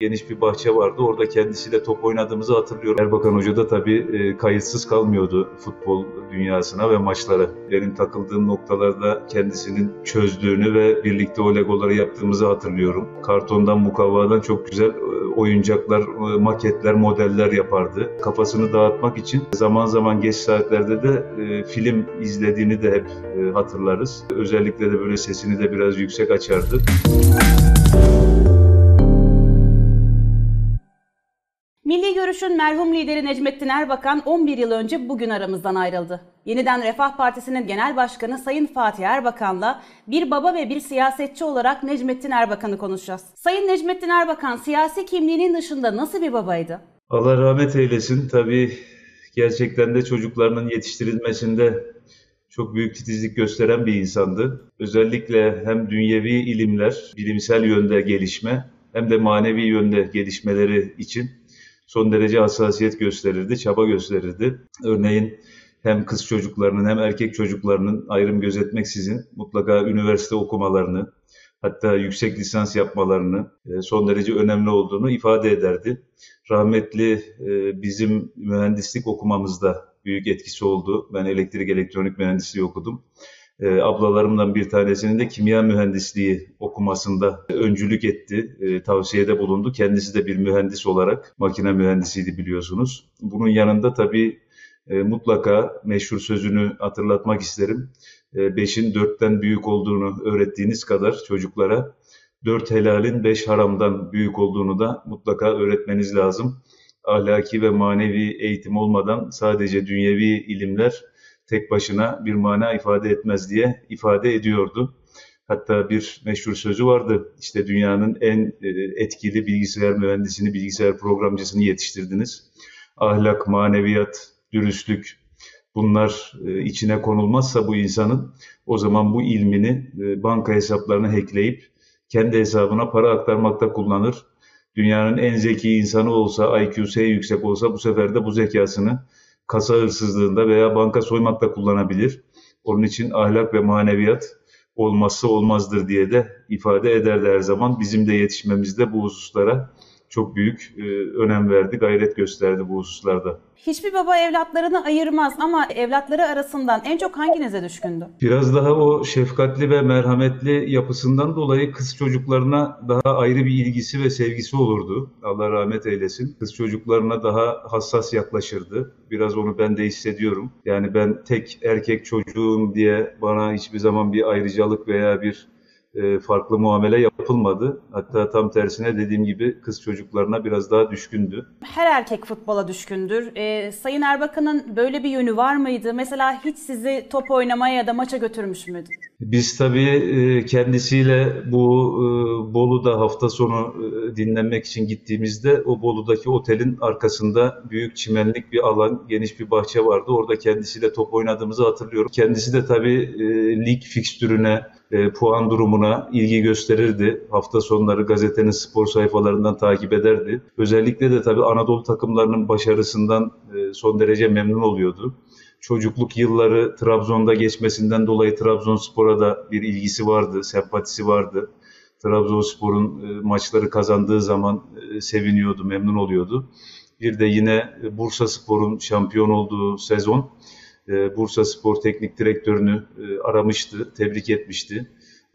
geniş bir bahçe vardı. Orada kendisiyle top oynadığımızı hatırlıyorum. Erbakan Hoca da tabii e, kayıtsız kalmıyordu futbol dünyasına ve maçlara. Benim takıldığım noktalarda kendisinin çözdüğünü ve birlikte o legoları yaptığımızı hatırlıyorum. Kartondan, mukavvadan çok güzel e, oyuncaklar, e, maketler, modeller yapardı. Kafasını dağıtmak için zaman zaman geç saatlerde de film izlediğini de hep hatırlarız. Özellikle de böyle sesini de biraz yüksek açardı. Milli Görüş'ün merhum lideri Necmettin Erbakan 11 yıl önce bugün aramızdan ayrıldı. Yeniden Refah Partisi'nin genel başkanı Sayın Fatih Erbakan'la bir baba ve bir siyasetçi olarak Necmettin Erbakan'ı konuşacağız. Sayın Necmettin Erbakan siyasi kimliğinin dışında nasıl bir babaydı? Allah rahmet eylesin. Tabii gerçekten de çocuklarının yetiştirilmesinde çok büyük titizlik gösteren bir insandı. Özellikle hem dünyevi ilimler, bilimsel yönde gelişme hem de manevi yönde gelişmeleri için son derece hassasiyet gösterirdi, çaba gösterirdi. Örneğin hem kız çocuklarının hem erkek çocuklarının ayrım gözetmeksizin mutlaka üniversite okumalarını, hatta yüksek lisans yapmalarını e, son derece önemli olduğunu ifade ederdi. Rahmetli e, bizim mühendislik okumamızda büyük etkisi oldu. Ben elektrik elektronik mühendisliği okudum. E, ablalarımdan bir tanesinin de kimya mühendisliği okumasında öncülük etti, e, tavsiyede bulundu. Kendisi de bir mühendis olarak makine mühendisiydi biliyorsunuz. Bunun yanında tabii e, mutlaka meşhur sözünü hatırlatmak isterim. E, beşin dörtten büyük olduğunu öğrettiğiniz kadar çocuklara dört helalin beş haramdan büyük olduğunu da mutlaka öğretmeniz lazım. Ahlaki ve manevi eğitim olmadan sadece dünyevi ilimler tek başına bir mana ifade etmez diye ifade ediyordu. Hatta bir meşhur sözü vardı. İşte dünyanın en e, etkili bilgisayar mühendisini, bilgisayar programcısını yetiştirdiniz. Ahlak, maneviyat, dürüstlük bunlar e, içine konulmazsa bu insanın o zaman bu ilmini e, banka hesaplarına hackleyip kendi hesabına para aktarmakta kullanır. Dünyanın en zeki insanı olsa, IQ'su yüksek olsa bu sefer de bu zekasını kasa hırsızlığında veya banka soymakta kullanabilir. Onun için ahlak ve maneviyat olmazsa olmazdır diye de ifade ederdi her zaman. Bizim de yetişmemizde bu hususlara çok büyük e, önem verdi, gayret gösterdi bu hususlarda. Hiçbir baba evlatlarını ayırmaz ama evlatları arasından en çok hanginize düşkündü? Biraz daha o şefkatli ve merhametli yapısından dolayı kız çocuklarına daha ayrı bir ilgisi ve sevgisi olurdu. Allah rahmet eylesin. Kız çocuklarına daha hassas yaklaşırdı. Biraz onu ben de hissediyorum. Yani ben tek erkek çocuğum diye bana hiçbir zaman bir ayrıcalık veya bir e, farklı muamele yapılmadı. Hatta tam tersine dediğim gibi kız çocuklarına biraz daha düşkündü. Her erkek futbola düşkündür. Ee, Sayın Erbakan'ın böyle bir yönü var mıydı? Mesela hiç sizi top oynamaya ya da maça götürmüş müydü? Biz tabii e, kendisiyle bu e, Bolu'da hafta sonu dinlenmek için gittiğimizde o Bolu'daki otelin arkasında büyük çimenlik bir alan, geniş bir bahçe vardı. Orada kendisiyle top oynadığımızı hatırlıyorum. Kendisi de tabii lig fikstürüne, puan durumuna ilgi gösterirdi. Hafta sonları gazetenin spor sayfalarından takip ederdi. Özellikle de tabii Anadolu takımlarının başarısından son derece memnun oluyordu çocukluk yılları Trabzon'da geçmesinden dolayı Trabzonspor'a da bir ilgisi vardı, sempatisi vardı. Trabzonspor'un e, maçları kazandığı zaman e, seviniyordu, memnun oluyordu. Bir de yine Bursa Spor'un şampiyon olduğu sezon e, Bursa Spor Teknik Direktörünü aramıştı, tebrik etmişti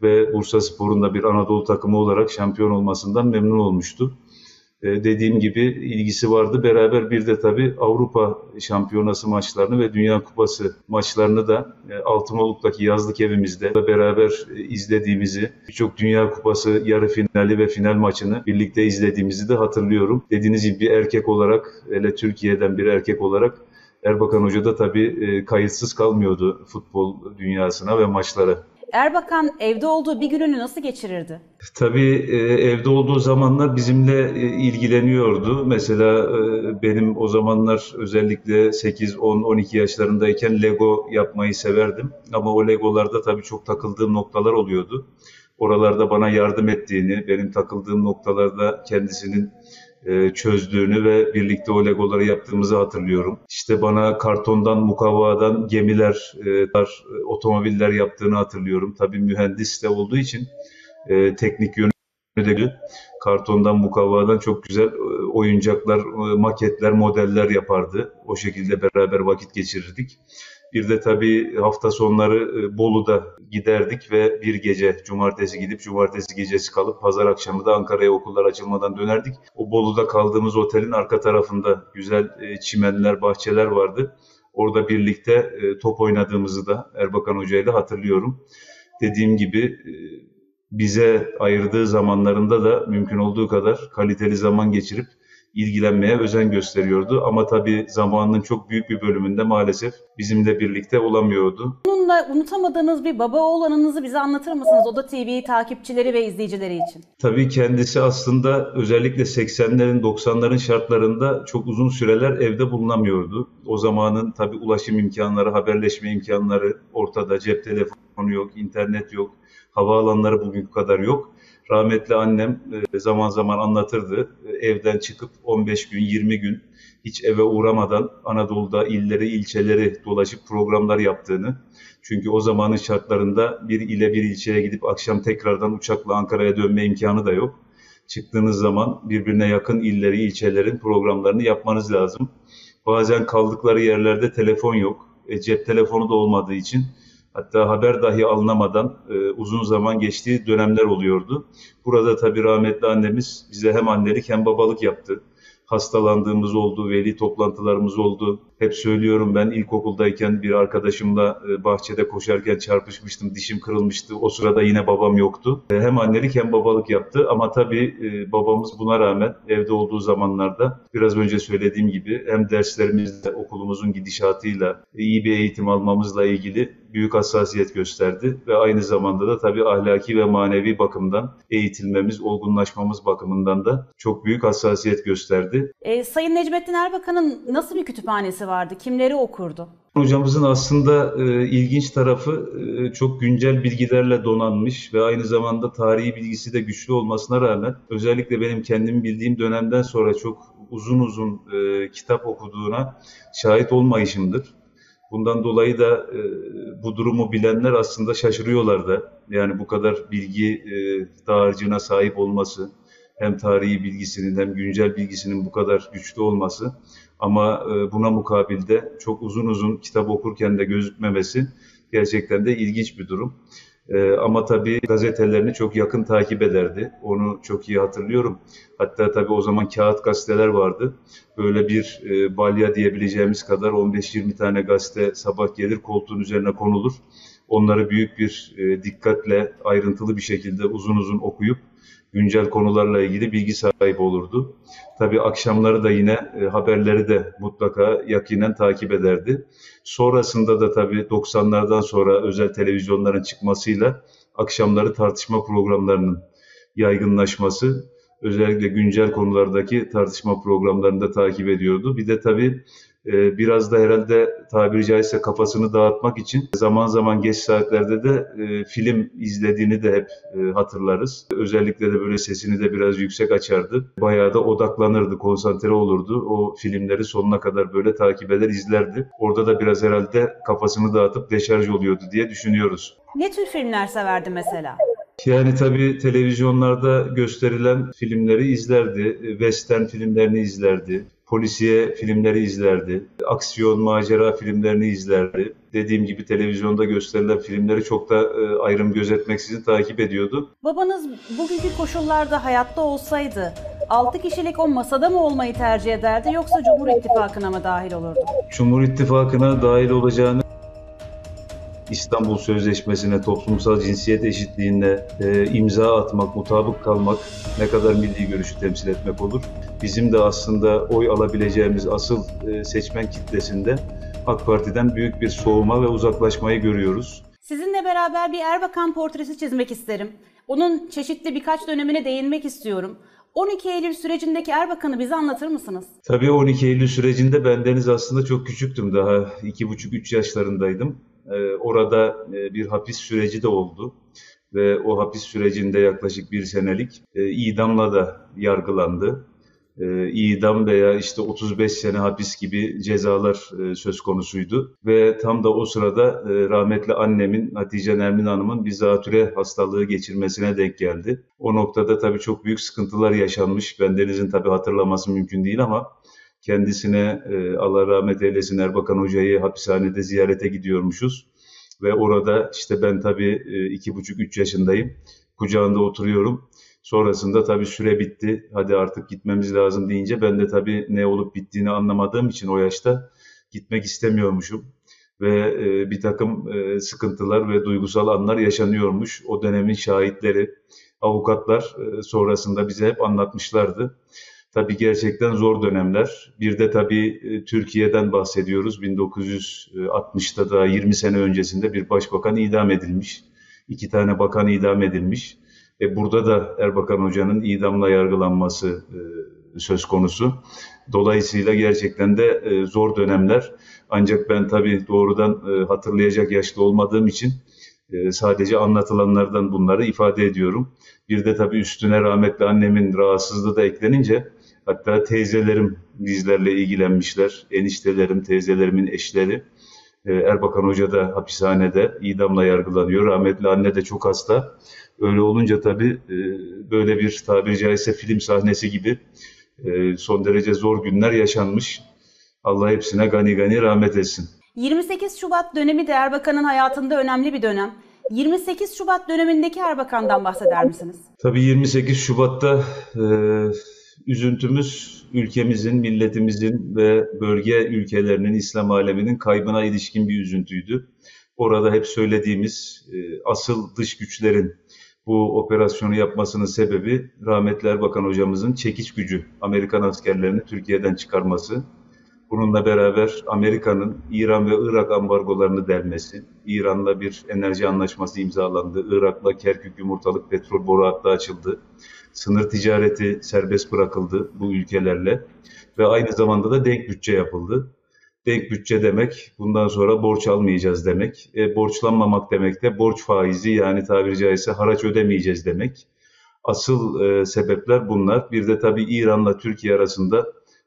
ve Bursa Spor'un da bir Anadolu takımı olarak şampiyon olmasından memnun olmuştu. E, dediğim gibi ilgisi vardı. Beraber bir de tabii Avrupa Şampiyonası maçlarını ve Dünya Kupası maçlarını da e, Altınoluk'taki yazlık evimizde beraber e, izlediğimizi, birçok Dünya Kupası yarı finali ve final maçını birlikte izlediğimizi de hatırlıyorum. Dediğiniz gibi bir erkek olarak, hele Türkiye'den bir erkek olarak Erbakan Hoca da tabii kayıtsız kalmıyordu futbol dünyasına ve maçlara. Erbakan evde olduğu bir gününü nasıl geçirirdi? Tabii e, evde olduğu zamanlar bizimle e, ilgileniyordu. Mesela e, benim o zamanlar özellikle 8, 10, 12 yaşlarındayken Lego yapmayı severdim. Ama o Legolarda tabii çok takıldığım noktalar oluyordu. Oralarda bana yardım ettiğini, benim takıldığım noktalarda kendisinin e, çözdüğünü ve birlikte o legoları yaptığımızı hatırlıyorum. İşte bana kartondan, mukavvadan gemiler, e, otomobiller yaptığını hatırlıyorum. Tabii mühendis de olduğu için e, teknik yönü de kartondan, mukavvadan çok güzel e, oyuncaklar, e, maketler, modeller yapardı. O şekilde beraber vakit geçirirdik. Bir de tabii hafta sonları e, Bolu'da giderdik ve bir gece cumartesi gidip cumartesi gecesi kalıp pazar akşamı da Ankara'ya okullar açılmadan dönerdik. O Bolu'da kaldığımız otelin arka tarafında güzel çimenler, bahçeler vardı. Orada birlikte top oynadığımızı da Erbakan Hoca ile hatırlıyorum. Dediğim gibi bize ayırdığı zamanlarında da mümkün olduğu kadar kaliteli zaman geçirip ilgilenmeye özen gösteriyordu. Ama tabii zamanının çok büyük bir bölümünde maalesef bizimle birlikte olamıyordu. Bununla unutamadığınız bir baba oğlanınızı bize anlatır mısınız Oda TV takipçileri ve izleyicileri için? Tabii kendisi aslında özellikle 80'lerin 90'ların şartlarında çok uzun süreler evde bulunamıyordu. O zamanın tabii ulaşım imkanları, haberleşme imkanları ortada. Cep telefonu yok, internet yok havaalanları bugünkü kadar yok. Rahmetli annem e, zaman zaman anlatırdı. E, evden çıkıp 15 gün, 20 gün hiç eve uğramadan Anadolu'da illeri, ilçeleri dolaşıp programlar yaptığını. Çünkü o zamanın şartlarında bir ile bir ilçeye gidip akşam tekrardan uçakla Ankara'ya dönme imkanı da yok. Çıktığınız zaman birbirine yakın illeri, ilçelerin programlarını yapmanız lazım. Bazen kaldıkları yerlerde telefon yok. E, cep telefonu da olmadığı için Hatta haber dahi alınamadan e, uzun zaman geçtiği dönemler oluyordu. Burada tabii rahmetli annemiz bize hem annelik hem babalık yaptı. Hastalandığımız oldu, veli toplantılarımız oldu. Hep söylüyorum ben ilkokuldayken bir arkadaşımla e, bahçede koşarken çarpışmıştım, dişim kırılmıştı. O sırada yine babam yoktu. E, hem annelik hem babalık yaptı ama tabii e, babamız buna rağmen evde olduğu zamanlarda biraz önce söylediğim gibi hem derslerimizde okulumuzun gidişatıyla iyi bir eğitim almamızla ilgili büyük hassasiyet gösterdi ve aynı zamanda da tabii ahlaki ve manevi bakımdan eğitilmemiz, olgunlaşmamız bakımından da çok büyük hassasiyet gösterdi. E, Sayın Necmettin Erbakan'ın nasıl bir kütüphanesi vardı? Kimleri okurdu? Hocamızın aslında e, ilginç tarafı e, çok güncel bilgilerle donanmış ve aynı zamanda tarihi bilgisi de güçlü olmasına rağmen özellikle benim kendim bildiğim dönemden sonra çok uzun uzun e, kitap okuduğuna şahit olmayışımdır. Bundan dolayı da e, bu durumu bilenler aslında şaşırıyorlar da. Yani bu kadar bilgi e, dağarcığına sahip olması, hem tarihi bilgisinin hem güncel bilgisinin bu kadar güçlü olması ama e, buna mukabilde çok uzun uzun kitap okurken de gözükmemesi gerçekten de ilginç bir durum. E, ama tabii gazetelerini çok yakın takip ederdi. Onu çok iyi hatırlıyorum. Hatta tabii o zaman kağıt gazeteler vardı. Böyle bir e, balya diyebileceğimiz kadar 15-20 tane gazete sabah gelir koltuğun üzerine konulur. Onları büyük bir e, dikkatle ayrıntılı bir şekilde uzun uzun okuyup güncel konularla ilgili bilgi sahibi olurdu. Tabii akşamları da yine e, haberleri de mutlaka yakinen takip ederdi. Sonrasında da tabii 90'lardan sonra özel televizyonların çıkmasıyla akşamları tartışma programlarının yaygınlaşması özellikle güncel konulardaki tartışma programlarını da takip ediyordu. Bir de tabii ee, biraz da herhalde tabiri caizse kafasını dağıtmak için zaman zaman geç saatlerde de e, film izlediğini de hep e, hatırlarız. Özellikle de böyle sesini de biraz yüksek açardı. Bayağı da odaklanırdı, konsantre olurdu. O filmleri sonuna kadar böyle takip eder, izlerdi. Orada da biraz herhalde kafasını dağıtıp deşarj oluyordu diye düşünüyoruz. Ne tür filmler severdi mesela? Yani tabii televizyonlarda gösterilen filmleri izlerdi, western filmlerini izlerdi, polisiye filmleri izlerdi, aksiyon, macera filmlerini izlerdi. Dediğim gibi televizyonda gösterilen filmleri çok da e, ayrım gözetmeksizin takip ediyordu. Babanız bugünkü koşullarda hayatta olsaydı 6 kişilik o masada mı olmayı tercih ederdi yoksa Cumhur İttifakı'na mı dahil olurdu? Cumhur İttifakı'na dahil olacağını İstanbul Sözleşmesi'ne, toplumsal cinsiyet eşitliğine e, imza atmak, mutabık kalmak ne kadar milli görüşü temsil etmek olur. Bizim de aslında oy alabileceğimiz asıl e, seçmen kitlesinde AK Parti'den büyük bir soğuma ve uzaklaşmayı görüyoruz. Sizinle beraber bir Erbakan portresi çizmek isterim. Onun çeşitli birkaç dönemine değinmek istiyorum. 12 Eylül sürecindeki Erbakan'ı bize anlatır mısınız? Tabii 12 Eylül sürecinde bendeniz aslında çok küçüktüm daha 2,5-3 yaşlarındaydım. Ee, orada e, bir hapis süreci de oldu ve o hapis sürecinde yaklaşık bir senelik e, idamla da yargılandı. E, idam veya işte 35 sene hapis gibi cezalar e, söz konusuydu. Ve tam da o sırada e, rahmetli annemin Hatice Nermin Hanım'ın bir zatüre hastalığı geçirmesine denk geldi. O noktada tabii çok büyük sıkıntılar yaşanmış. Bendenizin tabii hatırlaması mümkün değil ama kendisine e, Allah rahmet eylesin Erbakan Hoca'yı hapishanede ziyarete gidiyormuşuz. Ve orada işte ben tabii e, iki buçuk üç yaşındayım. Kucağında oturuyorum. Sonrasında tabii süre bitti. Hadi artık gitmemiz lazım deyince ben de tabii ne olup bittiğini anlamadığım için o yaşta gitmek istemiyormuşum. Ve e, bir takım e, sıkıntılar ve duygusal anlar yaşanıyormuş. O dönemin şahitleri, avukatlar e, sonrasında bize hep anlatmışlardı. Tabii gerçekten zor dönemler. Bir de tabii e, Türkiye'den bahsediyoruz. 1960'ta da 20 sene öncesinde bir başbakan idam edilmiş. iki tane bakan idam edilmiş. E burada da Erbakan Hoca'nın idamla yargılanması e, söz konusu. Dolayısıyla gerçekten de e, zor dönemler. Ancak ben tabii doğrudan e, hatırlayacak yaşta olmadığım için e, sadece anlatılanlardan bunları ifade ediyorum. Bir de tabii üstüne rahmetli annemin rahatsızlığı da eklenince hatta teyzelerim bizlerle ilgilenmişler. Eniştelerim, teyzelerimin eşleri. E, Erbakan Hoca da hapishanede idamla yargılanıyor. Rahmetli anne de çok hasta. Öyle olunca tabii e, böyle bir tabiri caizse film sahnesi gibi e, son derece zor günler yaşanmış. Allah hepsine gani gani rahmet etsin. 28 Şubat dönemi de Erbakan'ın hayatında önemli bir dönem. 28 Şubat dönemindeki Erbakan'dan bahseder misiniz? Tabii 28 Şubat'ta e, üzüntümüz ülkemizin, milletimizin ve bölge ülkelerinin, İslam aleminin kaybına ilişkin bir üzüntüydü. Orada hep söylediğimiz e, asıl dış güçlerin bu operasyonu yapmasının sebebi rahmetli Erbakan hocamızın çekiç gücü, Amerikan askerlerini Türkiye'den çıkarması. Bununla beraber Amerika'nın İran ve Irak ambargolarını delmesi, İran'la bir enerji anlaşması imzalandı, Irak'la Kerkük yumurtalık petrol boru hattı açıldı, sınır ticareti serbest bırakıldı bu ülkelerle ve aynı zamanda da denk bütçe yapıldı. Denk bütçe demek bundan sonra borç almayacağız demek. E, borçlanmamak demek de borç faizi yani tabiri caizse haraç ödemeyeceğiz demek. Asıl e, sebepler bunlar. Bir de tabii İran'la Türkiye arasında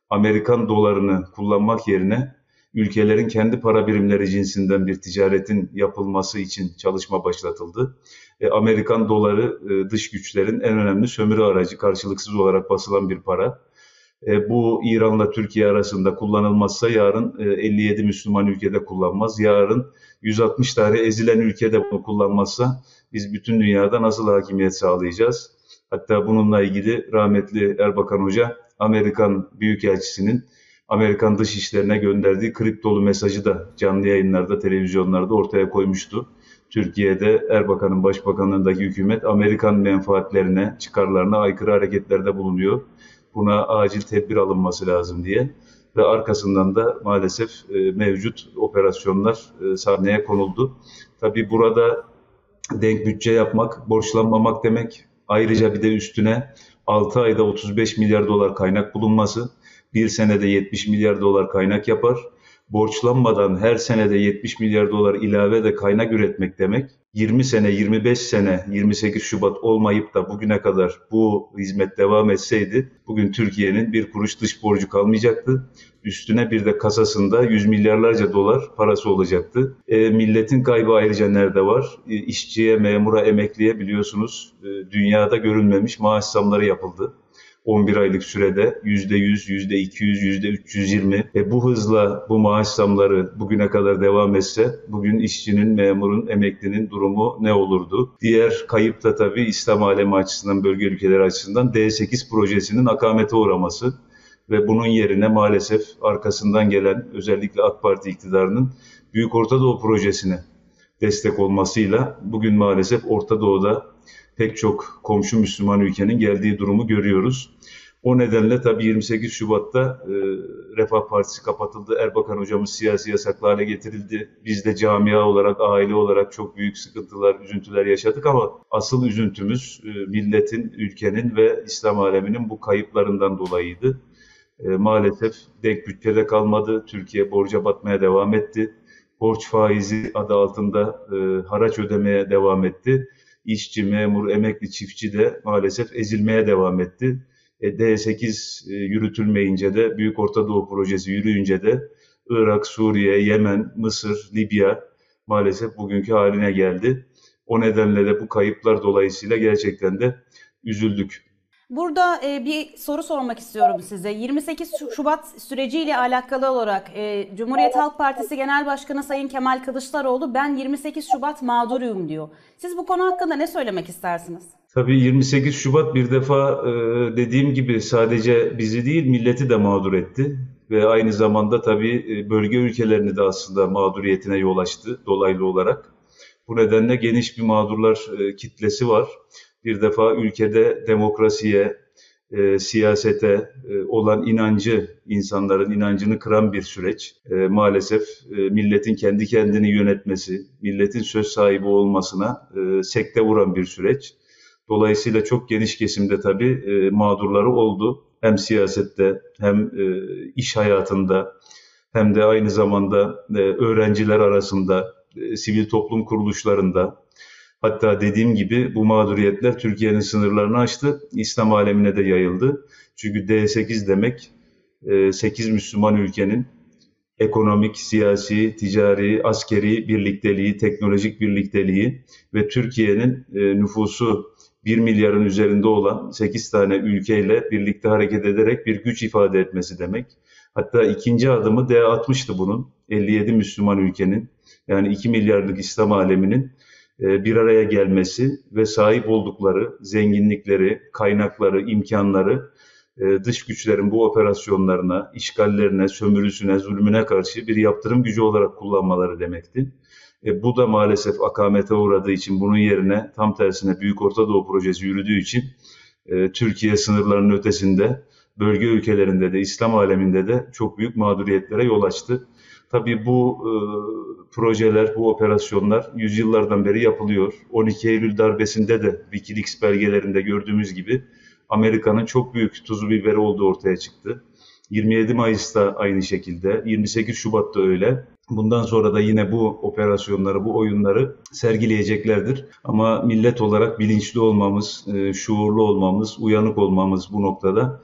Amerikan dolarını kullanmak yerine ülkelerin kendi para birimleri cinsinden bir ticaretin yapılması için çalışma başlatıldı. E, Amerikan doları e, dış güçlerin en önemli sömürü aracı, karşılıksız olarak basılan bir para. E, bu İran'la Türkiye arasında kullanılmazsa yarın e, 57 Müslüman ülkede kullanmaz. Yarın 160 tane ezilen ülkede bunu kullanmazsa biz bütün dünyada nasıl hakimiyet sağlayacağız? Hatta bununla ilgili rahmetli Erbakan Hoca Amerikan Büyükelçisi'nin Amerikan dışişlerine gönderdiği kriptolu mesajı da canlı yayınlarda, televizyonlarda ortaya koymuştu. Türkiye'de Erbakan'ın başbakanlığındaki hükümet Amerikan menfaatlerine, çıkarlarına aykırı hareketlerde bulunuyor. Buna acil tedbir alınması lazım diye ve arkasından da maalesef e, mevcut operasyonlar e, sahneye konuldu. Tabii burada denk bütçe yapmak, borçlanmamak demek. Ayrıca bir de üstüne 6 ayda 35 milyar dolar kaynak bulunması, bir senede 70 milyar dolar kaynak yapar. Borçlanmadan her senede 70 milyar dolar ilave de kaynak üretmek demek. 20 sene, 25 sene, 28 Şubat olmayıp da bugüne kadar bu hizmet devam etseydi bugün Türkiye'nin bir kuruş dış borcu kalmayacaktı. Üstüne bir de kasasında yüz milyarlarca dolar parası olacaktı. E, milletin kaybı ayrıca nerede var? E, işçiye, memura, emekliye biliyorsunuz e, dünyada görülmemiş maaş zamları yapıldı. 11 aylık sürede %100, %200, %320 ve bu hızla bu maaş zamları bugüne kadar devam etse bugün işçinin, memurun, emeklinin durumu ne olurdu? Diğer kayıp da tabii İslam alemi açısından, bölge ülkeleri açısından D8 projesinin akamete uğraması ve bunun yerine maalesef arkasından gelen özellikle AK Parti iktidarının Büyük Orta Doğu projesine destek olmasıyla bugün maalesef Orta Doğu'da pek çok komşu Müslüman ülkenin geldiği durumu görüyoruz. O nedenle tabii 28 Şubat'ta e, Refah Partisi kapatıldı. Erbakan hocamız siyasi yasaklı hale getirildi. Biz de camia olarak, aile olarak çok büyük sıkıntılar, üzüntüler yaşadık ama asıl üzüntümüz e, milletin, ülkenin ve İslam aleminin bu kayıplarından dolayıydı. E, maalesef denk bütçede kalmadı. Türkiye borca batmaya devam etti. Borç faizi adı altında e, haraç ödemeye devam etti. İşçi, memur, emekli, çiftçi de maalesef ezilmeye devam etti. E, D8 e, yürütülmeyince de Büyük Orta Doğu Projesi yürüyünce de Irak, Suriye, Yemen, Mısır, Libya maalesef bugünkü haline geldi. O nedenle de bu kayıplar dolayısıyla gerçekten de üzüldük. Burada e, bir soru sormak istiyorum size. 28 Şubat süreciyle alakalı olarak e, Cumhuriyet Halk Partisi Genel Başkanı Sayın Kemal Kılıçdaroğlu ben 28 Şubat mağduruyum diyor. Siz bu konu hakkında ne söylemek istersiniz? Tabii 28 Şubat bir defa e, dediğim gibi sadece bizi değil milleti de mağdur etti ve aynı zamanda tabii e, bölge ülkelerini de aslında mağduriyetine yol açtı dolaylı olarak. Bu nedenle geniş bir mağdurlar e, kitlesi var. Bir defa ülkede demokrasiye, e, siyasete e, olan inancı, insanların inancını kıran bir süreç. E, maalesef e, milletin kendi kendini yönetmesi, milletin söz sahibi olmasına e, sekte vuran bir süreç. Dolayısıyla çok geniş kesimde tabii e, mağdurları oldu. Hem siyasette hem e, iş hayatında hem de aynı zamanda e, öğrenciler arasında, e, sivil toplum kuruluşlarında, Hatta dediğim gibi bu mağduriyetler Türkiye'nin sınırlarını aştı, İslam alemine de yayıldı. Çünkü D8 demek 8 e, Müslüman ülkenin ekonomik, siyasi, ticari, askeri birlikteliği, teknolojik birlikteliği ve Türkiye'nin e, nüfusu 1 milyarın üzerinde olan 8 tane ülkeyle birlikte hareket ederek bir güç ifade etmesi demek. Hatta ikinci adımı D60'tı bunun. 57 Müslüman ülkenin yani 2 milyarlık İslam aleminin bir araya gelmesi ve sahip oldukları zenginlikleri, kaynakları, imkanları e, dış güçlerin bu operasyonlarına, işgallerine, sömürüsüne, zulmüne karşı bir yaptırım gücü olarak kullanmaları demekti. E, bu da maalesef akamete uğradığı için bunun yerine tam tersine Büyük Orta Doğu Projesi yürüdüğü için e, Türkiye sınırlarının ötesinde bölge ülkelerinde de İslam aleminde de çok büyük mağduriyetlere yol açtı. Tabii bu e, projeler, bu operasyonlar yüzyıllardan beri yapılıyor. 12 Eylül darbesinde de Wikileaks belgelerinde gördüğümüz gibi Amerika'nın çok büyük tuzu biberi olduğu ortaya çıktı. 27 Mayıs'ta aynı şekilde, 28 Şubat'ta öyle. Bundan sonra da yine bu operasyonları, bu oyunları sergileyeceklerdir. Ama millet olarak bilinçli olmamız, e, şuurlu olmamız, uyanık olmamız bu noktada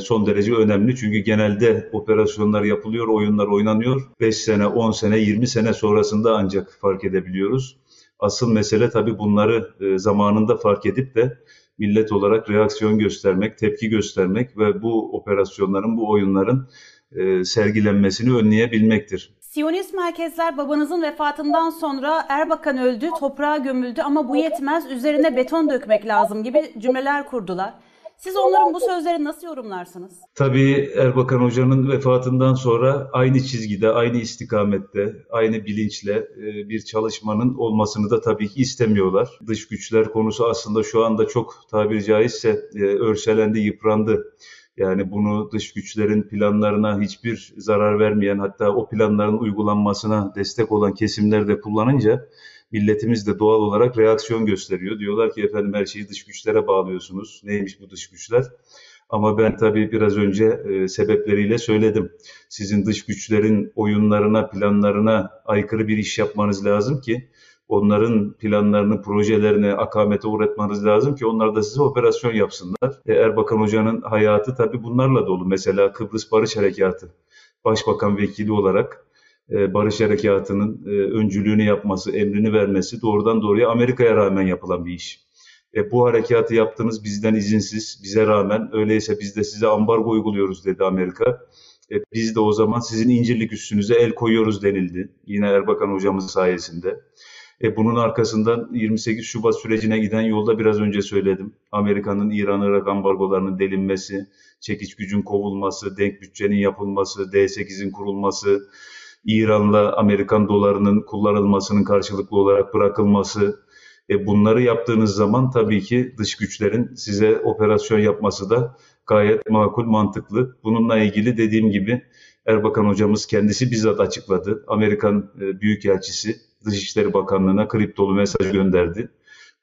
son derece önemli. Çünkü genelde operasyonlar yapılıyor, oyunlar oynanıyor. 5 sene, 10 sene, 20 sene sonrasında ancak fark edebiliyoruz. Asıl mesele tabii bunları e, zamanında fark edip de millet olarak reaksiyon göstermek, tepki göstermek ve bu operasyonların, bu oyunların e, sergilenmesini önleyebilmektir. Siyonist merkezler babanızın vefatından sonra Erbakan öldü, toprağa gömüldü ama bu yetmez, üzerine beton dökmek lazım gibi cümleler kurdular. Siz onların bu sözleri nasıl yorumlarsınız? Tabii Erbakan Hoca'nın vefatından sonra aynı çizgide, aynı istikamette, aynı bilinçle e, bir çalışmanın olmasını da tabii ki istemiyorlar. Dış güçler konusu aslında şu anda çok tabiri caizse e, örselendi, yıprandı. Yani bunu dış güçlerin planlarına hiçbir zarar vermeyen hatta o planların uygulanmasına destek olan kesimler de kullanınca milletimiz de doğal olarak reaksiyon gösteriyor. Diyorlar ki efendim her şeyi dış güçlere bağlıyorsunuz. Neymiş bu dış güçler? Ama ben tabii biraz önce e, sebepleriyle söyledim. Sizin dış güçlerin oyunlarına, planlarına aykırı bir iş yapmanız lazım ki onların planlarını, projelerini akamete uğratmanız lazım ki onlar da size operasyon yapsınlar. E, Erbakan Hoca'nın hayatı tabii bunlarla dolu. Mesela Kıbrıs Barış Harekatı. Başbakan vekili olarak barış harekatının e, öncülüğünü yapması, emrini vermesi doğrudan doğruya Amerika'ya rağmen yapılan bir iş. E, bu harekatı yaptınız bizden izinsiz, bize rağmen öyleyse biz de size ambargo uyguluyoruz dedi Amerika. E, biz de o zaman sizin incirlik üstünüze el koyuyoruz denildi. Yine Erbakan hocamız sayesinde. E, bunun arkasından 28 Şubat sürecine giden yolda biraz önce söyledim. Amerika'nın İran-Irak ambargolarının delinmesi, çekiç gücün kovulması, denk bütçenin yapılması, D8'in kurulması, İran'la Amerikan dolarının kullanılmasının karşılıklı olarak bırakılması, e bunları yaptığınız zaman tabii ki dış güçlerin size operasyon yapması da gayet makul, mantıklı. Bununla ilgili dediğim gibi Erbakan hocamız kendisi bizzat açıkladı. Amerikan e, Büyükelçisi Dışişleri Bakanlığı'na kriptolu mesaj gönderdi.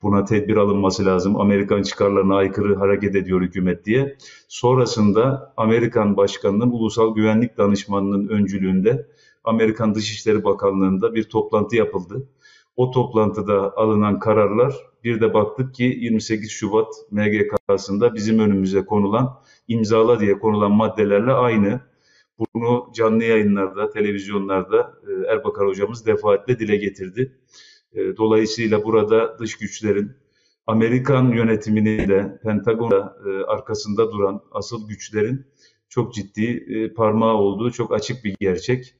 Buna tedbir alınması lazım. Amerikan çıkarlarına aykırı hareket ediyor hükümet diye. Sonrasında Amerikan Başkanı'nın Ulusal Güvenlik Danışmanı'nın öncülüğünde Amerikan Dışişleri Bakanlığı'nda bir toplantı yapıldı. O toplantıda alınan kararlar Bir de baktık ki 28 Şubat MGK'sında bizim önümüze konulan imzala diye konulan maddelerle aynı. Bunu canlı yayınlarda, televizyonlarda e, Erbakan hocamız defaatle dile getirdi. E, dolayısıyla burada dış güçlerin Amerikan yönetimini de Pentagon'da e, arkasında duran asıl güçlerin çok ciddi parmağı olduğu çok açık bir gerçek.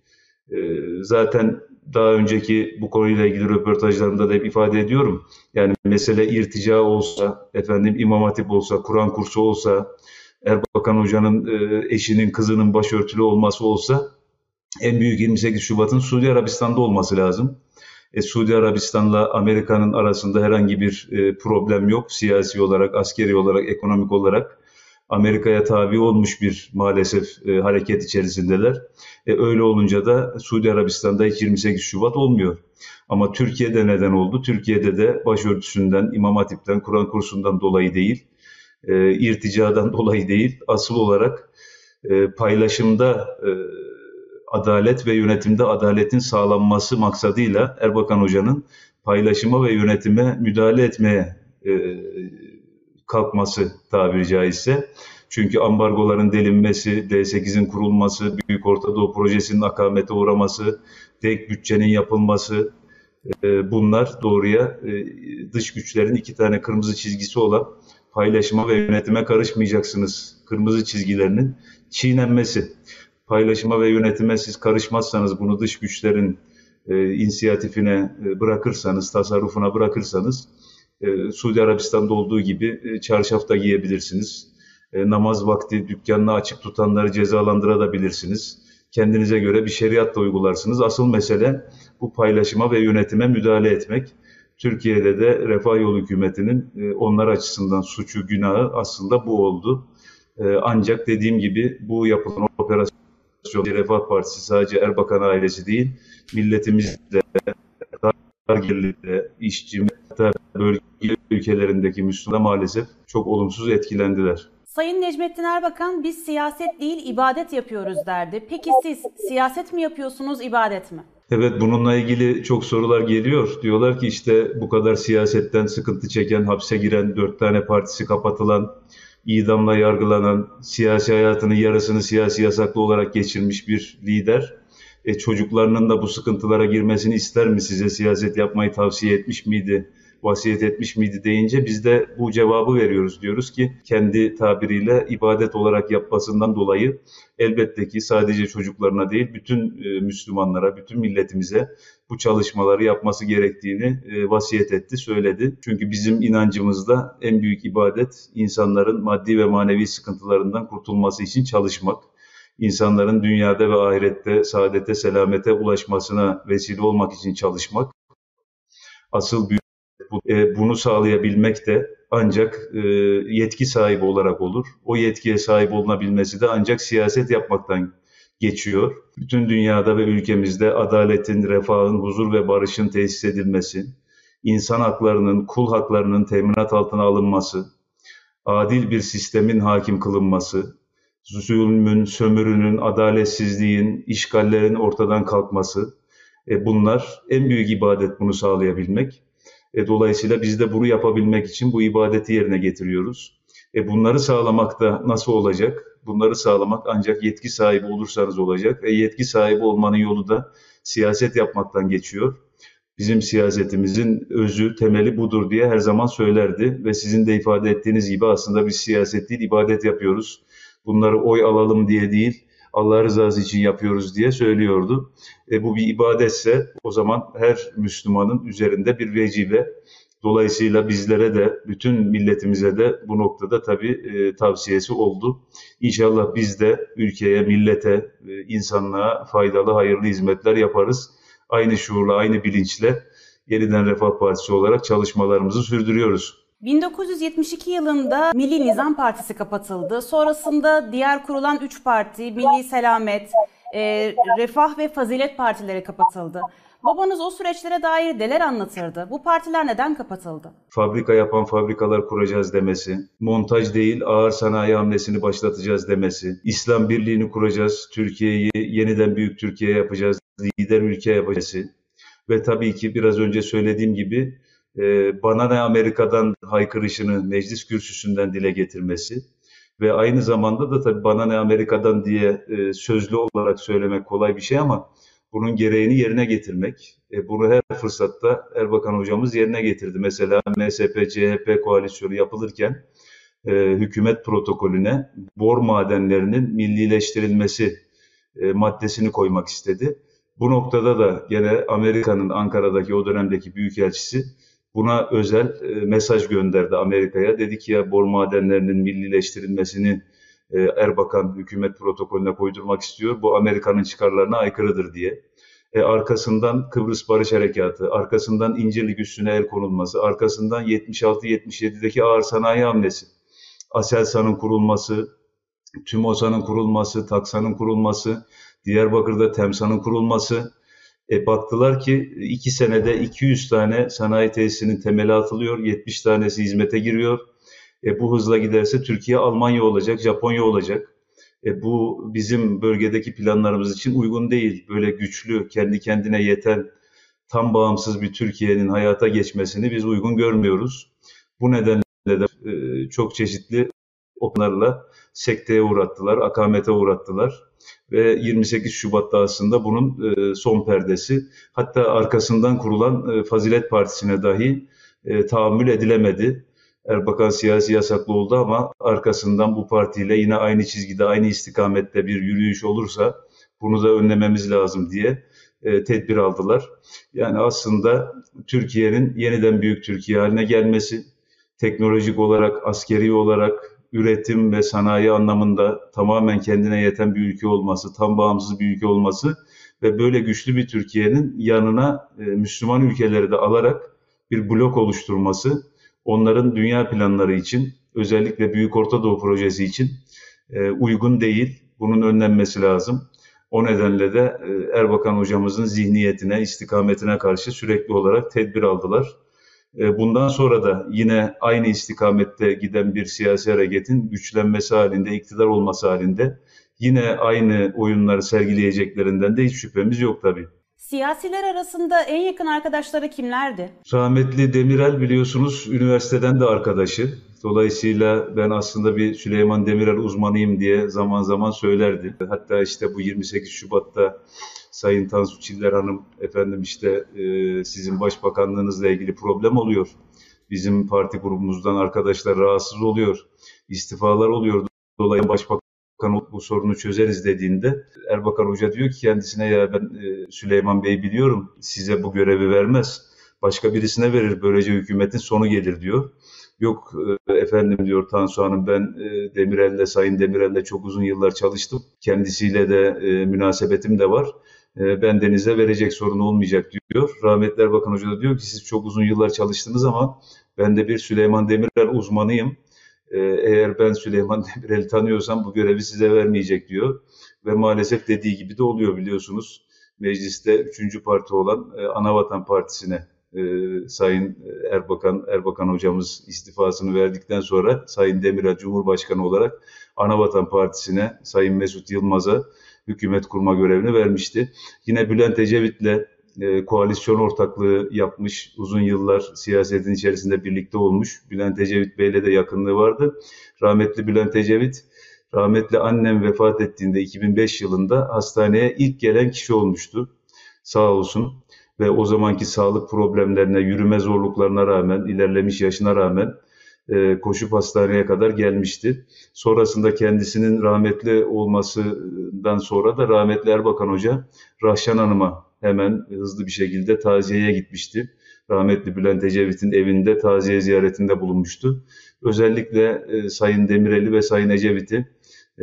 Zaten daha önceki bu konuyla ilgili röportajlarımda da hep ifade ediyorum. Yani mesele irtica olsa, efendim imam hatip olsa, Kur'an kursu olsa, Erbakan Hoca'nın e, eşinin, kızının başörtülü olması olsa en büyük 28 Şubat'ın Suudi Arabistan'da olması lazım. E, Suudi Arabistan'la Amerika'nın arasında herhangi bir e, problem yok. Siyasi olarak, askeri olarak, ekonomik olarak Amerika'ya tabi olmuş bir maalesef e, hareket içerisindeler. E, öyle olunca da Suudi Arabistan'da hiç 28 Şubat olmuyor. Ama Türkiye'de neden oldu? Türkiye'de de başörtüsünden, İmam Hatip'ten, Kur'an kursundan dolayı değil, e, irticadan dolayı değil, asıl olarak e, paylaşımda e, adalet ve yönetimde adaletin sağlanması maksadıyla Erbakan Hoca'nın paylaşıma ve yönetime müdahale etmeye e, kalkması tabiri caizse. Çünkü ambargoların delinmesi, D8'in kurulması, Büyük Orta Doğu Projesi'nin akamete uğraması, tek bütçenin yapılması, e, bunlar doğruya e, dış güçlerin iki tane kırmızı çizgisi olan paylaşıma ve yönetime karışmayacaksınız kırmızı çizgilerinin çiğnenmesi. Paylaşıma ve yönetime siz karışmazsanız bunu dış güçlerin e, inisiyatifine e, bırakırsanız, tasarrufuna bırakırsanız e, Suudi Arabistan'da olduğu gibi e, çarşaf da giyebilirsiniz. E, namaz vakti dükkanını açık tutanları cezalandırabilirsiniz. Kendinize göre bir şeriat da uygularsınız. Asıl mesele bu paylaşıma ve yönetime müdahale etmek. Türkiye'de de Refah Yolu hükümetinin e, onlar açısından suçu, günahı aslında bu oldu. E, ancak dediğim gibi bu yapılan operasyon Refah Partisi sadece Erbakan ailesi değil, milletimizle, dar gelirle, işçi, bölge ülkelerindeki Müslümanlar maalesef çok olumsuz etkilendiler. Sayın Necmettin Erbakan biz siyaset değil ibadet yapıyoruz derdi. Peki siz siyaset mi yapıyorsunuz, ibadet mi? Evet bununla ilgili çok sorular geliyor. Diyorlar ki işte bu kadar siyasetten sıkıntı çeken, hapse giren, dört tane partisi kapatılan, idamla yargılanan, siyasi hayatının yarısını siyasi yasaklı olarak geçirmiş bir lider. E, çocuklarının da bu sıkıntılara girmesini ister mi size siyaset yapmayı tavsiye etmiş miydi? vasiyet etmiş miydi deyince biz de bu cevabı veriyoruz. Diyoruz ki kendi tabiriyle ibadet olarak yapmasından dolayı elbette ki sadece çocuklarına değil bütün e, Müslümanlara, bütün milletimize bu çalışmaları yapması gerektiğini e, vasiyet etti, söyledi. Çünkü bizim inancımızda en büyük ibadet insanların maddi ve manevi sıkıntılarından kurtulması için çalışmak insanların dünyada ve ahirette saadete, selamete ulaşmasına vesile olmak için çalışmak asıl büyük e, bunu sağlayabilmek de ancak e, yetki sahibi olarak olur. O yetkiye sahip olunabilmesi de ancak siyaset yapmaktan geçiyor. Bütün dünyada ve ülkemizde adaletin, refahın, huzur ve barışın tesis edilmesi, insan haklarının, kul haklarının teminat altına alınması, adil bir sistemin hakim kılınması, zulmün, sömürünün, adaletsizliğin, işgallerin ortadan kalkması, e bunlar en büyük ibadet bunu sağlayabilmek. E, dolayısıyla biz de bunu yapabilmek için bu ibadeti yerine getiriyoruz. E, bunları sağlamak da nasıl olacak? Bunları sağlamak ancak yetki sahibi olursanız olacak ve yetki sahibi olmanın yolu da siyaset yapmaktan geçiyor. Bizim siyasetimizin özü, temeli budur diye her zaman söylerdi ve sizin de ifade ettiğiniz gibi aslında biz siyaset değil ibadet yapıyoruz. Bunları oy alalım diye değil, Allah rızası için yapıyoruz diye söylüyordu. E, bu bir ibadetse o zaman her Müslümanın üzerinde bir vecibe. Dolayısıyla bizlere de bütün milletimize de bu noktada tabii e, tavsiyesi oldu. İnşallah biz de ülkeye, millete, e, insanlığa faydalı, hayırlı hizmetler yaparız. Aynı şuurla, aynı bilinçle yeniden Refah Partisi olarak çalışmalarımızı sürdürüyoruz. 1972 yılında Milli Nizam Partisi kapatıldı. Sonrasında diğer kurulan 3 parti, Milli Selamet, e, Refah ve Fazilet partileri kapatıldı. Babanız o süreçlere dair neler anlatırdı? Bu partiler neden kapatıldı? Fabrika yapan fabrikalar kuracağız demesi, montaj değil ağır sanayi hamlesini başlatacağız demesi, İslam birliğini kuracağız, Türkiye'yi yeniden büyük Türkiye yapacağız, lider ülke yapacağız ve tabii ki biraz önce söylediğim gibi bana ne Amerika'dan haykırışını meclis kürsüsünden dile getirmesi ve aynı zamanda da tabii bana ne Amerika'dan diye e, sözlü olarak söylemek kolay bir şey ama bunun gereğini yerine getirmek. E, bunu her fırsatta Erbakan hocamız yerine getirdi. Mesela MSP-CHP koalisyonu yapılırken e, hükümet protokolüne bor madenlerinin millileştirilmesi e, maddesini koymak istedi. Bu noktada da gene Amerika'nın Ankara'daki o dönemdeki büyükelçisi buna özel e, mesaj gönderdi Amerika'ya. Dedi ki ya bor madenlerinin millileştirilmesini e, Erbakan hükümet protokolüne koydurmak istiyor. Bu Amerika'nın çıkarlarına aykırıdır diye. E, arkasından Kıbrıs Barış Harekatı, arkasından İncirlik üstüne el konulması, arkasından 76-77'deki ağır sanayi hamlesi, Aselsan'ın kurulması, TÜMOSA'nın kurulması, TAKSA'nın kurulması, Diyarbakır'da TEMSA'nın kurulması. E, baktılar ki iki senede 200 tane sanayi tesisinin temeli atılıyor, 70 tanesi hizmete giriyor. E, bu hızla giderse Türkiye Almanya olacak, Japonya olacak. E, bu bizim bölgedeki planlarımız için uygun değil. Böyle güçlü, kendi kendine yeten, tam bağımsız bir Türkiye'nin hayata geçmesini biz uygun görmüyoruz. Bu nedenle de e, çok çeşitli onlarla sekteye uğrattılar, akamete uğrattılar ve 28 Şubat'ta aslında bunun e, son perdesi. Hatta arkasından kurulan e, Fazilet Partisi'ne dahi e, tahammül edilemedi. Erbakan siyasi yasaklı oldu ama arkasından bu partiyle yine aynı çizgide, aynı istikamette bir yürüyüş olursa bunu da önlememiz lazım diye tedbir aldılar. Yani aslında Türkiye'nin yeniden büyük Türkiye haline gelmesi, teknolojik olarak, askeri olarak, üretim ve sanayi anlamında tamamen kendine yeten bir ülke olması, tam bağımsız bir ülke olması ve böyle güçlü bir Türkiye'nin yanına e, Müslüman ülkeleri de alarak bir blok oluşturması, onların dünya planları için, özellikle Büyük Orta Doğu Projesi için e, uygun değil. Bunun önlenmesi lazım. O nedenle de e, Erbakan hocamızın zihniyetine, istikametine karşı sürekli olarak tedbir aldılar. E, bundan sonra da yine aynı istikamette giden bir siyasi hareketin güçlenmesi halinde, iktidar olması halinde yine aynı oyunları sergileyeceklerinden de hiç şüphemiz yok tabii. Siyasiler arasında en yakın arkadaşları kimlerdi? Rahmetli Demirel biliyorsunuz üniversiteden de arkadaşı. Dolayısıyla ben aslında bir Süleyman Demirel uzmanıyım diye zaman zaman söylerdi. Hatta işte bu 28 Şubat'ta Sayın Tansu Çiller Hanım efendim işte e, sizin başbakanlığınızla ilgili problem oluyor. Bizim parti grubumuzdan arkadaşlar rahatsız oluyor. istifalar oluyor. Dolayısıyla başbakan bu sorunu çözeriz dediğinde Erbakan Hoca diyor ki kendisine ya ben e, Süleyman Bey biliyorum size bu görevi vermez. Başka birisine verir böylece hükümetin sonu gelir diyor. Yok e, efendim diyor Tansu Hanım ben e, Demirel'le Sayın Demirel'le çok uzun yıllar çalıştım. Kendisiyle de e, münasebetim de var. Ben denize verecek sorun olmayacak diyor. Rahmetli Erbakan Hoca da diyor ki siz çok uzun yıllar çalıştınız ama ben de bir Süleyman Demirel uzmanıyım. Eğer ben Süleyman Demirel'i tanıyorsam bu görevi size vermeyecek diyor. Ve maalesef dediği gibi de oluyor biliyorsunuz. Mecliste üçüncü parti olan Anavatan Partisi'ne e, Sayın Erbakan Erbakan hocamız istifasını verdikten sonra Sayın Demirel Cumhurbaşkanı olarak Anavatan Partisi'ne Sayın Mesut Yılmaz'a hükümet kurma görevini vermişti. Yine Bülent Ecevit'le e, koalisyon ortaklığı yapmış, uzun yıllar siyasetin içerisinde birlikte olmuş. Bülent Ecevit Bey'le de yakınlığı vardı. Rahmetli Bülent Ecevit, rahmetli annem vefat ettiğinde 2005 yılında hastaneye ilk gelen kişi olmuştu. Sağ olsun ve o zamanki sağlık problemlerine, yürüme zorluklarına rağmen, ilerlemiş yaşına rağmen e, koşup hastaneye kadar gelmişti. Sonrasında kendisinin rahmetli olmasından sonra da rahmetli Erbakan Hoca Rahşan Hanım'a hemen hızlı bir şekilde taziyeye gitmişti. Rahmetli Bülent Ecevit'in evinde taziye ziyaretinde bulunmuştu. Özellikle e, Sayın Demirel'i ve Sayın Ecevit'i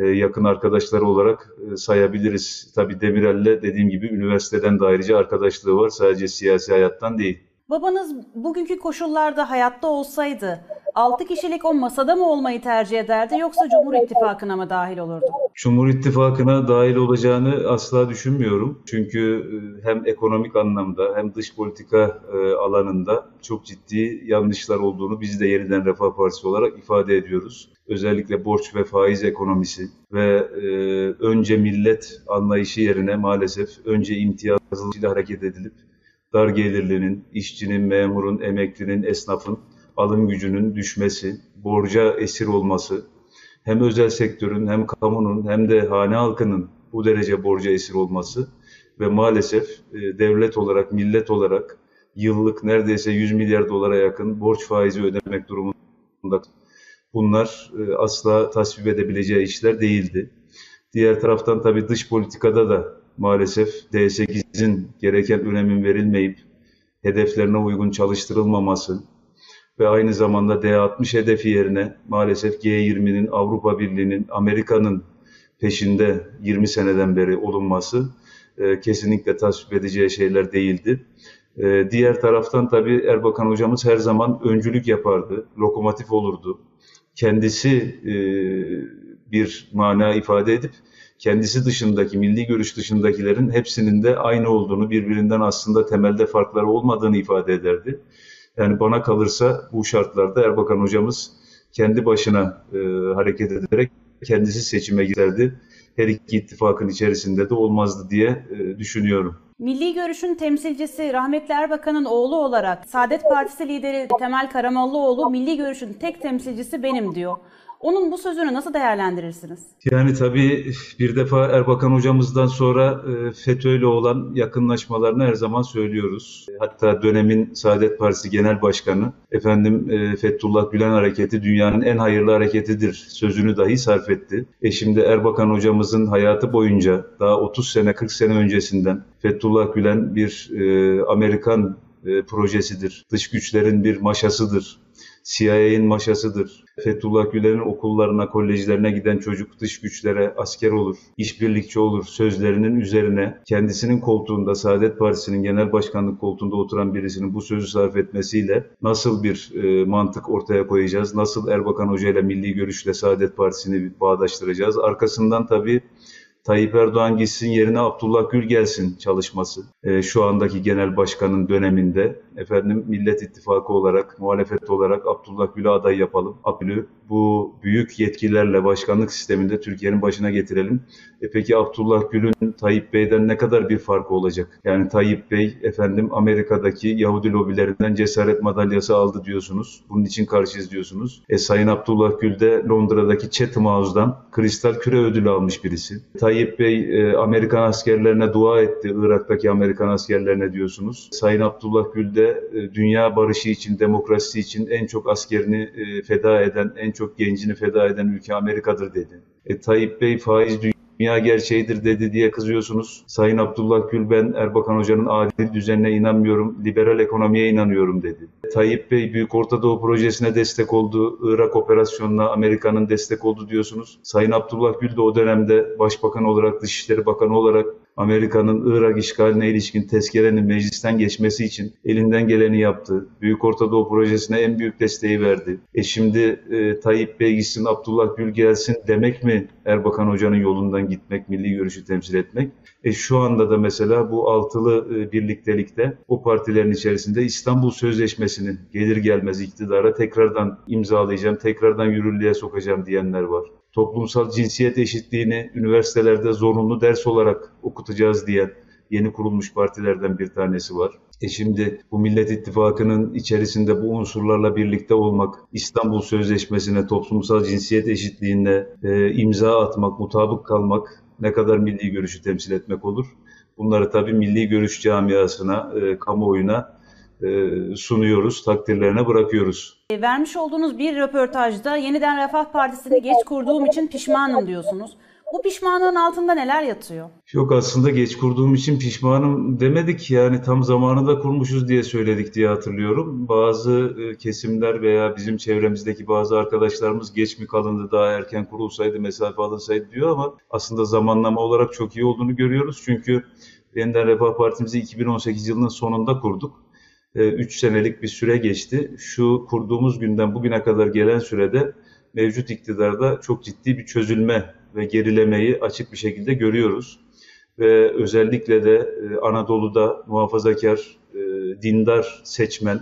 yakın arkadaşları olarak e, sayabiliriz. Tabii Demirel'le dediğim gibi üniversiteden de ayrıca arkadaşlığı var. Sadece siyasi hayattan değil. Babanız bugünkü koşullarda hayatta olsaydı 6 kişilik o masada mı olmayı tercih ederdi yoksa Cumhur İttifakı'na mı dahil olurdu? Cumhur İttifakı'na dahil olacağını asla düşünmüyorum. Çünkü e, hem ekonomik anlamda hem dış politika e, alanında çok ciddi yanlışlar olduğunu biz de yeniden Refah Partisi olarak ifade ediyoruz. Özellikle borç ve faiz ekonomisi ve e, önce millet anlayışı yerine maalesef önce imtiyazlı hareket edilip dar gelirlinin, işçinin, memurun, emeklinin, esnafın alım gücünün düşmesi, borca esir olması, hem özel sektörün hem kamunun hem de hane halkının bu derece borca esir olması ve maalesef e, devlet olarak, millet olarak yıllık neredeyse 100 milyar dolara yakın borç faizi ödemek durumunda. Bunlar e, asla tasvip edebileceği işler değildi. Diğer taraftan tabii dış politikada da maalesef D8'in gereken önemin verilmeyip hedeflerine uygun çalıştırılmaması ve aynı zamanda D60 hedefi yerine maalesef G20'nin, Avrupa Birliği'nin, Amerika'nın peşinde 20 seneden beri olunması e, kesinlikle tasvip edeceği şeyler değildi. E, diğer taraftan tabii Erbakan hocamız her zaman öncülük yapardı, lokomotif olurdu. Kendisi e, bir mana ifade edip kendisi dışındaki, milli görüş dışındakilerin hepsinin de aynı olduğunu, birbirinden aslında temelde farkları olmadığını ifade ederdi. Yani bana kalırsa bu şartlarda Erbakan hocamız kendi başına e, hareket ederek kendisi seçime giderdi. Her iki ittifakın içerisinde de olmazdı diye e, düşünüyorum. Milli Görüş'ün temsilcisi rahmetli Erbakan'ın oğlu olarak Saadet Partisi lideri Temel Karamollaoğlu Milli Görüş'ün tek temsilcisi benim diyor. Onun bu sözünü nasıl değerlendirirsiniz? Yani tabii bir defa Erbakan hocamızdan sonra e, FETÖ'yle olan yakınlaşmalarını her zaman söylüyoruz. Hatta dönemin Saadet Partisi Genel Başkanı efendim e, Fethullah Gülen hareketi dünyanın en hayırlı hareketidir sözünü dahi sarf etti. E şimdi Erbakan hocamızın hayatı boyunca daha 30 sene 40 sene öncesinden Fethullah Gülen bir e, Amerikan e, projesidir. Dış güçlerin bir maşasıdır. CIA'nin maşasıdır. Fethullah Gülen'in okullarına, kolejlerine giden çocuk dış güçlere asker olur, işbirlikçi olur sözlerinin üzerine kendisinin koltuğunda, Saadet Partisi'nin genel başkanlık koltuğunda oturan birisinin bu sözü sarf etmesiyle nasıl bir e, mantık ortaya koyacağız, nasıl Erbakan Hoca ile Milli Görüş'le Saadet Partisi'ni bağdaştıracağız. Arkasından tabii Tayyip Erdoğan gitsin yerine Abdullah Gül gelsin çalışması. E, şu andaki genel başkanın döneminde efendim Millet İttifakı olarak, muhalefet olarak Abdullah Gül'ü aday yapalım. Abdül'ü bu büyük yetkilerle başkanlık sisteminde Türkiye'nin başına getirelim. E peki Abdullah Gül'ün Tayyip Bey'den ne kadar bir farkı olacak? Yani Tayyip Bey efendim Amerika'daki Yahudi lobilerinden cesaret madalyası aldı diyorsunuz. Bunun için karşıyız diyorsunuz. E Sayın Abdullah Gül de Londra'daki Chatham House'dan kristal küre ödülü almış birisi. Tayyip Bey e, Amerikan askerlerine dua etti. Irak'taki Amerikan askerlerine diyorsunuz. Sayın Abdullah Gül de e, dünya barışı için, demokrasi için en çok askerini e, feda eden, en çok gencini feda eden ülke Amerika'dır dedi. E, Tayyip Bey faiz dünya gerçeğidir dedi diye kızıyorsunuz. Sayın Abdullah Gül ben Erbakan Hoca'nın adil düzenine inanmıyorum, liberal ekonomiye inanıyorum dedi. Tayyip Bey Büyük Orta Doğu Projesi'ne destek oldu, Irak operasyonuna Amerika'nın destek oldu diyorsunuz. Sayın Abdullah Gül de o dönemde Başbakan olarak, Dışişleri Bakanı olarak Amerika'nın Irak işgaline ilişkin tezkerenin meclisten geçmesi için elinden geleni yaptı. Büyük Orta Doğu Projesi'ne en büyük desteği verdi. E şimdi e, Tayyip Bey gitsin, Abdullah Gül gelsin demek mi Erbakan Hoca'nın yolundan gitmek, milli görüşü temsil etmek? E şu anda da mesela bu altılı e, birliktelikte o partilerin içerisinde İstanbul Sözleşmesi'ni gelir gelmez iktidara tekrardan imzalayacağım, tekrardan yürürlüğe sokacağım diyenler var toplumsal cinsiyet eşitliğini üniversitelerde zorunlu ders olarak okutacağız diyen yeni kurulmuş partilerden bir tanesi var. E şimdi bu Millet İttifakı'nın içerisinde bu unsurlarla birlikte olmak, İstanbul Sözleşmesi'ne, toplumsal cinsiyet eşitliğine e, imza atmak, mutabık kalmak ne kadar milli görüşü temsil etmek olur? Bunları tabii milli görüş camiasına, e, kamuoyuna sunuyoruz, takdirlerine bırakıyoruz. E, vermiş olduğunuz bir röportajda yeniden Refah Partisi'ni geç kurduğum için pişmanım diyorsunuz. Bu pişmanlığın altında neler yatıyor? Yok aslında geç kurduğum için pişmanım demedik yani tam zamanında kurmuşuz diye söyledik diye hatırlıyorum. Bazı e, kesimler veya bizim çevremizdeki bazı arkadaşlarımız geç mi kalındı daha erken kurulsaydı mesafe alınsaydı diyor ama aslında zamanlama olarak çok iyi olduğunu görüyoruz. Çünkü Yeniden Refah Partimizi 2018 yılının sonunda kurduk. 3 e, senelik bir süre geçti. Şu kurduğumuz günden bugüne kadar gelen sürede mevcut iktidarda çok ciddi bir çözülme ve gerilemeyi açık bir şekilde görüyoruz. Ve özellikle de e, Anadolu'da muhafazakar, e, dindar seçmen,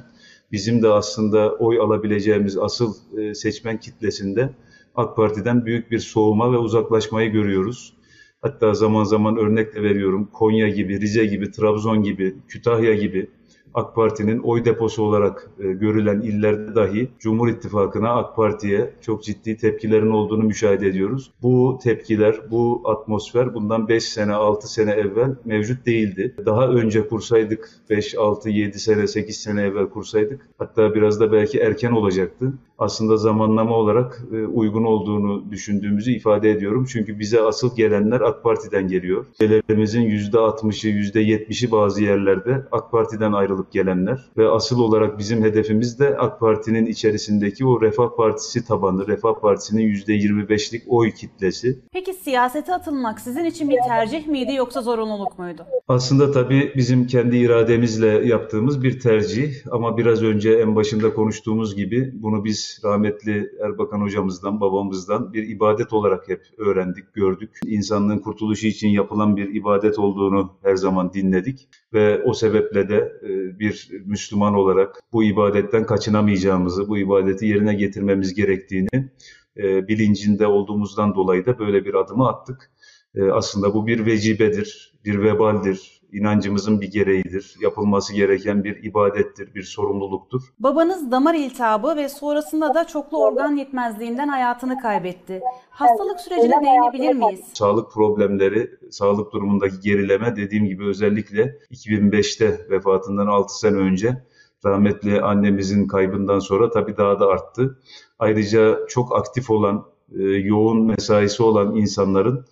bizim de aslında oy alabileceğimiz asıl seçmen kitlesinde AK Parti'den büyük bir soğuma ve uzaklaşmayı görüyoruz. Hatta zaman zaman örnek de veriyorum Konya gibi, Rize gibi, Trabzon gibi, Kütahya gibi AK Parti'nin oy deposu olarak e, görülen illerde dahi Cumhur İttifakı'na AK Parti'ye çok ciddi tepkilerin olduğunu müşahede ediyoruz. Bu tepkiler, bu atmosfer bundan 5 sene, 6 sene evvel mevcut değildi. Daha önce kursaydık 5, 6, 7 sene, 8 sene evvel kursaydık hatta biraz da belki erken olacaktı aslında zamanlama olarak e, uygun olduğunu düşündüğümüzü ifade ediyorum. Çünkü bize asıl gelenler AK Parti'den geliyor. Üyelerimizin %60'ı, %70'i bazı yerlerde AK Parti'den ayrılıp gelenler ve asıl olarak bizim hedefimiz de AK Parti'nin içerisindeki o Refah Partisi tabanı, Refah Partisi'nin %25'lik oy kitlesi. Peki siyasete atılmak sizin için bir tercih miydi yoksa zorunluluk muydu? Aslında tabii bizim kendi irademizle yaptığımız bir tercih ama biraz önce en başında konuştuğumuz gibi bunu biz rahmetli Erbakan hocamızdan, babamızdan bir ibadet olarak hep öğrendik, gördük. İnsanlığın kurtuluşu için yapılan bir ibadet olduğunu her zaman dinledik ve o sebeple de e, bir Müslüman olarak bu ibadetten kaçınamayacağımızı, bu ibadeti yerine getirmemiz gerektiğini e, bilincinde olduğumuzdan dolayı da böyle bir adımı attık. E, aslında bu bir vecibedir, bir vebaldir, inancımızın bir gereğidir. Yapılması gereken bir ibadettir, bir sorumluluktur. Babanız damar iltihabı ve sonrasında da çoklu organ yetmezliğinden hayatını kaybetti. Hastalık sürecine değinebilir miyiz? Sağlık problemleri, sağlık durumundaki gerileme dediğim gibi özellikle 2005'te vefatından 6 sene önce rahmetli annemizin kaybından sonra tabii daha da arttı. Ayrıca çok aktif olan, e, yoğun mesaisi olan insanların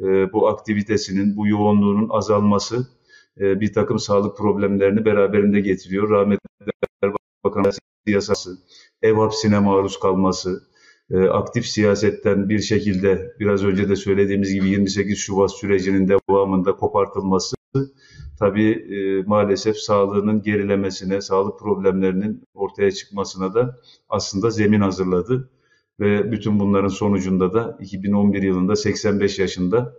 e, bu aktivitesinin, bu yoğunluğunun azalması e, bir takım sağlık problemlerini beraberinde getiriyor. Rahmetli Erbakan yasası, ev hapsine maruz kalması, e, aktif siyasetten bir şekilde biraz önce de söylediğimiz gibi 28 Şubat sürecinin devamında kopartılması tabii e, maalesef sağlığının gerilemesine, sağlık problemlerinin ortaya çıkmasına da aslında zemin hazırladı. Ve bütün bunların sonucunda da 2011 yılında 85 yaşında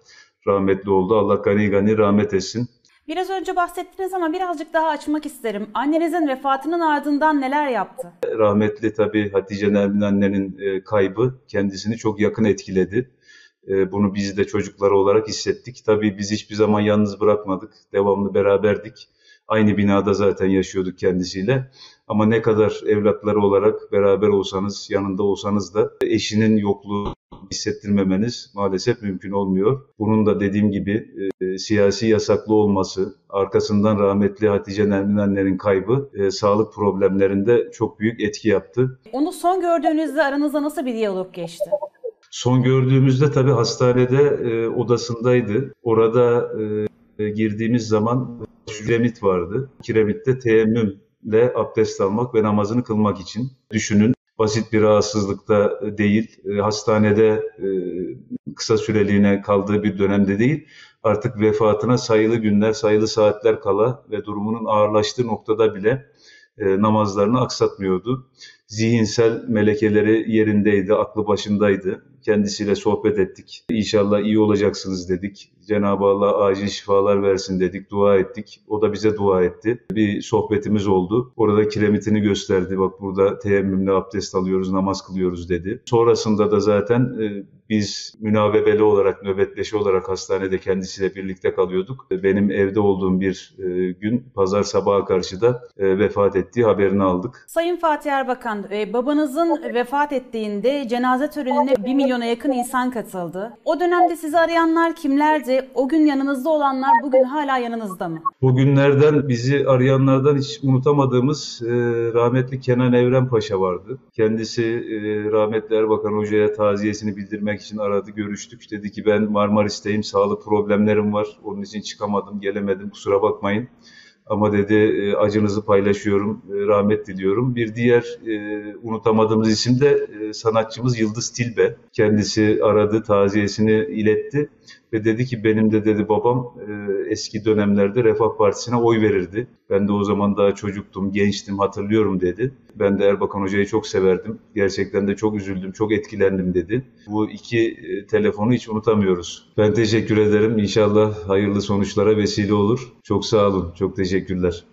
rahmetli oldu. Allah gani gani rahmet etsin. Biraz önce bahsettiniz ama birazcık daha açmak isterim. Annenizin vefatının ardından neler yaptı? Rahmetli tabii Hatice Nermin annenin e, kaybı kendisini çok yakın etkiledi. E, bunu biz de çocukları olarak hissettik. Tabii biz hiçbir zaman yalnız bırakmadık. Devamlı beraberdik. Aynı binada zaten yaşıyorduk kendisiyle. Ama ne kadar evlatları olarak beraber olsanız, yanında olsanız da eşinin yokluğu hissettirmemeniz maalesef mümkün olmuyor. Bunun da dediğim gibi e, siyasi yasaklı olması, arkasından rahmetli Hatice Nermin annenin kaybı e, sağlık problemlerinde çok büyük etki yaptı. Onu son gördüğünüzde aranızda nasıl bir diyalog geçti? Son gördüğümüzde tabii hastanede e, odasındaydı. Orada e, girdiğimiz zaman kiremit vardı. Kiremitte teyemmümle abdest almak ve namazını kılmak için. Düşünün basit bir rahatsızlıkta değil, e, hastanede e, kısa süreliğine kaldığı bir dönemde değil, artık vefatına sayılı günler, sayılı saatler kala ve durumunun ağırlaştığı noktada bile e, namazlarını aksatmıyordu. Zihinsel melekeleri yerindeydi, aklı başındaydı. Kendisiyle sohbet ettik. İnşallah iyi olacaksınız dedik. Cenab-ı Allah acil şifalar versin dedik, dua ettik. O da bize dua etti. Bir sohbetimiz oldu. Orada kiremitini gösterdi. Bak burada teyemmümle abdest alıyoruz, namaz kılıyoruz dedi. Sonrasında da zaten e, biz münavebeli olarak, nöbetleşi olarak hastanede kendisiyle birlikte kalıyorduk. Benim evde olduğum bir e, gün pazar sabaha karşı da e, vefat ettiği haberini aldık. Sayın Fatih Erbakan, e, babanızın vefat ettiğinde cenaze törenine 1 milyona yakın insan katıldı. O dönemde sizi arayanlar kimlerdi? O gün yanınızda olanlar bugün hala yanınızda mı? Bugünlerden bizi arayanlardan hiç unutamadığımız e, rahmetli Kenan Evren Paşa vardı. Kendisi e, rahmetli Erbakan Hoca'ya taziyesini bildirmek için aradı, görüştük. Dedi ki ben Marmaris'teyim, sağlık problemlerim var. Onun için çıkamadım, gelemedim, kusura bakmayın. Ama dedi e, acınızı paylaşıyorum, e, rahmet diliyorum. Bir diğer e, unutamadığımız isim de sanatçımız Yıldız Tilbe. Kendisi aradı, taziyesini iletti ve dedi ki benim de dedi babam e, eski dönemlerde Refah Partisi'ne oy verirdi. Ben de o zaman daha çocuktum, gençtim hatırlıyorum dedi. Ben de Erbakan Hoca'yı çok severdim. Gerçekten de çok üzüldüm, çok etkilendim dedi. Bu iki e, telefonu hiç unutamıyoruz. Ben teşekkür ederim. İnşallah hayırlı sonuçlara vesile olur. Çok sağ olun. Çok teşekkürler.